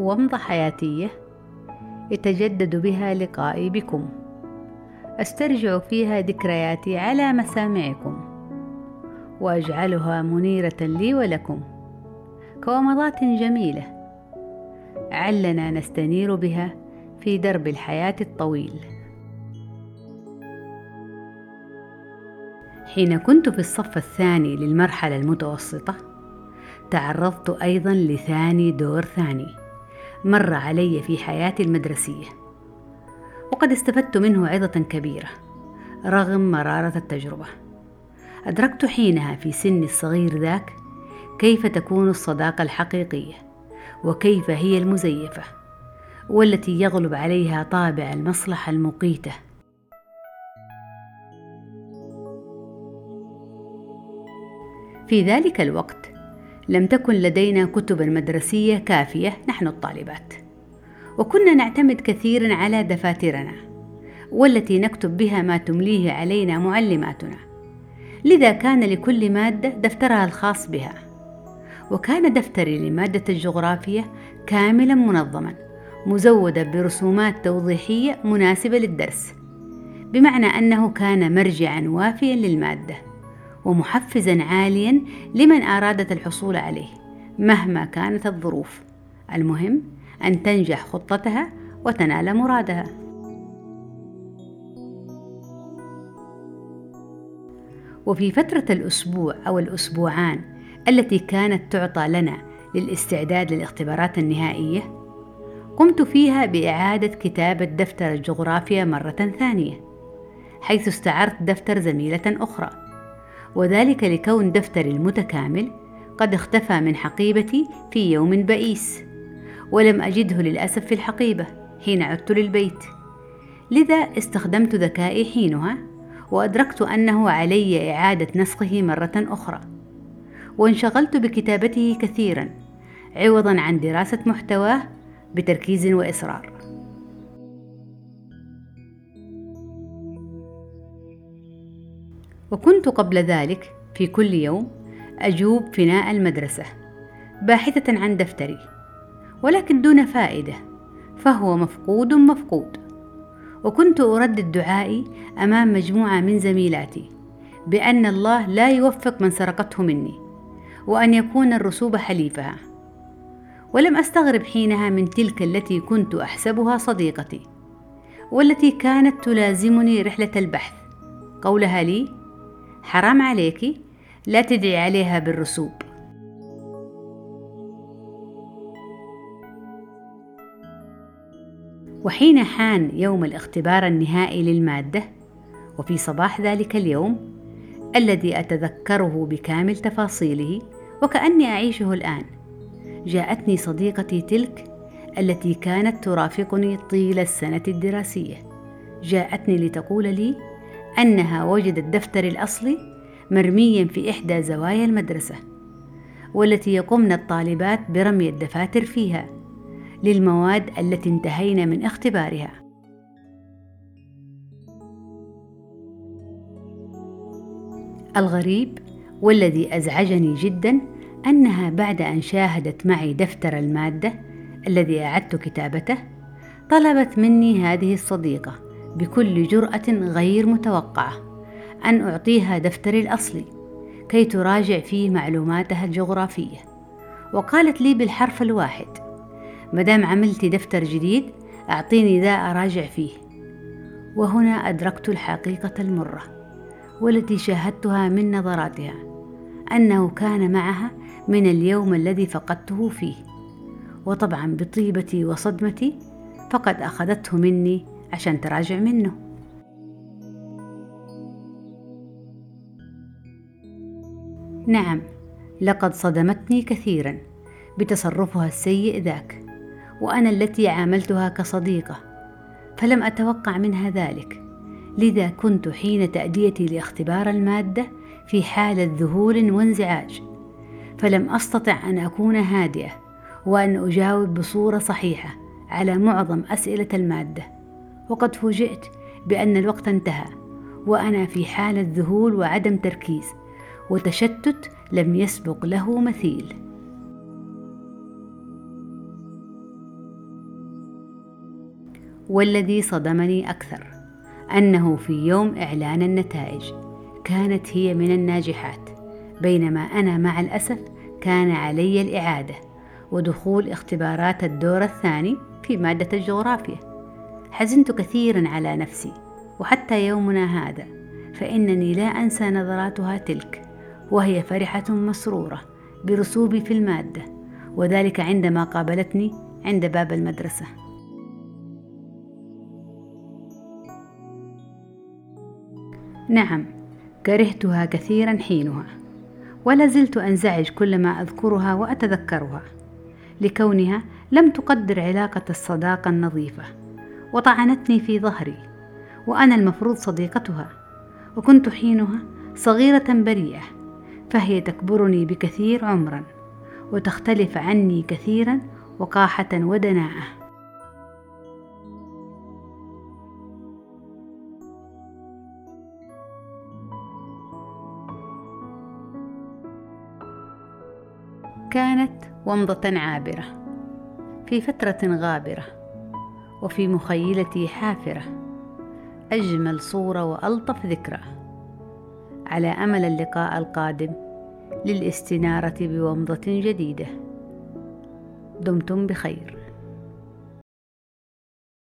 ومضة حياتية يتجدد بها لقائي بكم. أسترجع فيها ذكرياتي على مسامعكم وأجعلها منيرة لي ولكم كومضات جميلة علنا نستنير بها في درب الحياة الطويل. حين كنت في الصف الثاني للمرحلة المتوسطة تعرضت أيضا لثاني دور ثاني. مر علي في حياتي المدرسية. وقد استفدت منه عظة كبيرة رغم مرارة التجربة. أدركت حينها في سني الصغير ذاك كيف تكون الصداقة الحقيقية وكيف هي المزيفة والتي يغلب عليها طابع المصلحة المقيتة. في ذلك الوقت لم تكن لدينا كتب مدرسية كافية نحن الطالبات. وكنا نعتمد كثيرا على دفاترنا والتي نكتب بها ما تمليه علينا معلماتنا. لذا كان لكل مادة دفترها الخاص بها. وكان دفتري لمادة الجغرافيا كاملا منظما مزودا برسومات توضيحية مناسبة للدرس. بمعنى أنه كان مرجعا وافيا للمادة. ومحفزا عاليا لمن أرادت الحصول عليه مهما كانت الظروف. المهم أن تنجح خطتها وتنال مرادها. وفي فترة الأسبوع أو الأسبوعان التي كانت تعطى لنا للاستعداد للاختبارات النهائية قمت فيها بإعادة كتابة دفتر الجغرافيا مرة ثانية حيث استعرت دفتر زميلة أخرى. وذلك لكون دفتري المتكامل قد اختفى من حقيبتي في يوم بئيس ولم أجده للأسف في الحقيبة حين عدت للبيت. لذا استخدمت ذكائي حينها وأدركت أنه علي إعادة نسخه مرة أخرى. وانشغلت بكتابته كثيرا عوضا عن دراسة محتواه بتركيز وإصرار. وكنت قبل ذلك في كل يوم أجوب فناء المدرسة باحثة عن دفتري ولكن دون فائدة فهو مفقود مفقود. وكنت أردد دعائي أمام مجموعة من زميلاتي بأن الله لا يوفق من سرقته مني وأن يكون الرسوب حليفها. ولم أستغرب حينها من تلك التي كنت أحسبها صديقتي والتي كانت تلازمني رحلة البحث. قولها لي حرام عليك لا تدعي عليها بالرسوب. وحين حان يوم الاختبار النهائي للمادة وفي صباح ذلك اليوم الذي أتذكره بكامل تفاصيله وكأني أعيشه الآن جاءتني صديقتي تلك التي كانت ترافقني طيل السنة الدراسية. جاءتني لتقول لي أنها وجدت دفتري الاصلي مرميا في إحدى زوايا المدرسة والتي يقمن الطالبات برمي الدفاتر فيها للمواد التي انتهينا من اختبارها. الغريب والذي أزعجني جدا أنها بعد أن شاهدت معي دفتر المادة الذي أعدت كتابته طلبت مني هذه الصديقة. بكل جرأة غير متوقعة أن أعطيها دفتري الاصلي كي تراجع فيه معلوماتها الجغرافية. وقالت لي بالحرف الواحد مدام عملتي دفتر جديد أعطيني ذا أراجع فيه. وهنا أدركت الحقيقة المرة والتي شاهدتها من نظراتها أنه كان معها من اليوم الذي فقدته فيه. وطبعا بطيبتي وصدمتي فقد أخذته مني عشان تراجع منه. نعم لقد صدمتني كثيرا بتصرفها السيء ذاك وأنا التي عاملتها كصديقة فلم أتوقع منها ذلك. لذا كنت حين تأديتي لاختبار المادة في حاله ذهول وانزعاج فلم أستطع أن أكون هادئة وأن أجاوب بصورة صحيحة على معظم أسئلة المادة. وقد فوجئت بأن الوقت انتهى وأنا في حاله ذهول وعدم تركيز وتشتت لم يسبق له مثيل. والذي صدمني أكثر أنه في يوم إعلان النتائج كانت هي من الناجحات بينما أنا مع الأسف كان علي الإعادة ودخول اختبارات الدور الثاني في مادة الجغرافيا. حزنت كثيرا على نفسي وحتى يومنا هذا فإنني لا أنسى نظراتها تلك وهي فرحة مسرورة برسوبي في المادة وذلك عندما قابلتني عند باب المدرسة. نعم كرهتها كثيرا حينها ولا زلت أنزعج كلما أذكرها وأتذكرها لكونها لم تقدر علاقة الصداقة النظيفة. وطعنتني في ظهري وأنا المفروض صديقتها وكنت حينها صغيرة بريئة فهي تكبرني بكثير عمرا وتختلف عني كثيرا وقاحة ودناءة. كانت ومضة عابرة في فترة غابرة. وفي مخيلتي حافرة. أجمل صورة وألطف ذكرى. على أمل اللقاء القادم للاستنارة بومضة جديدة. دمتم بخير.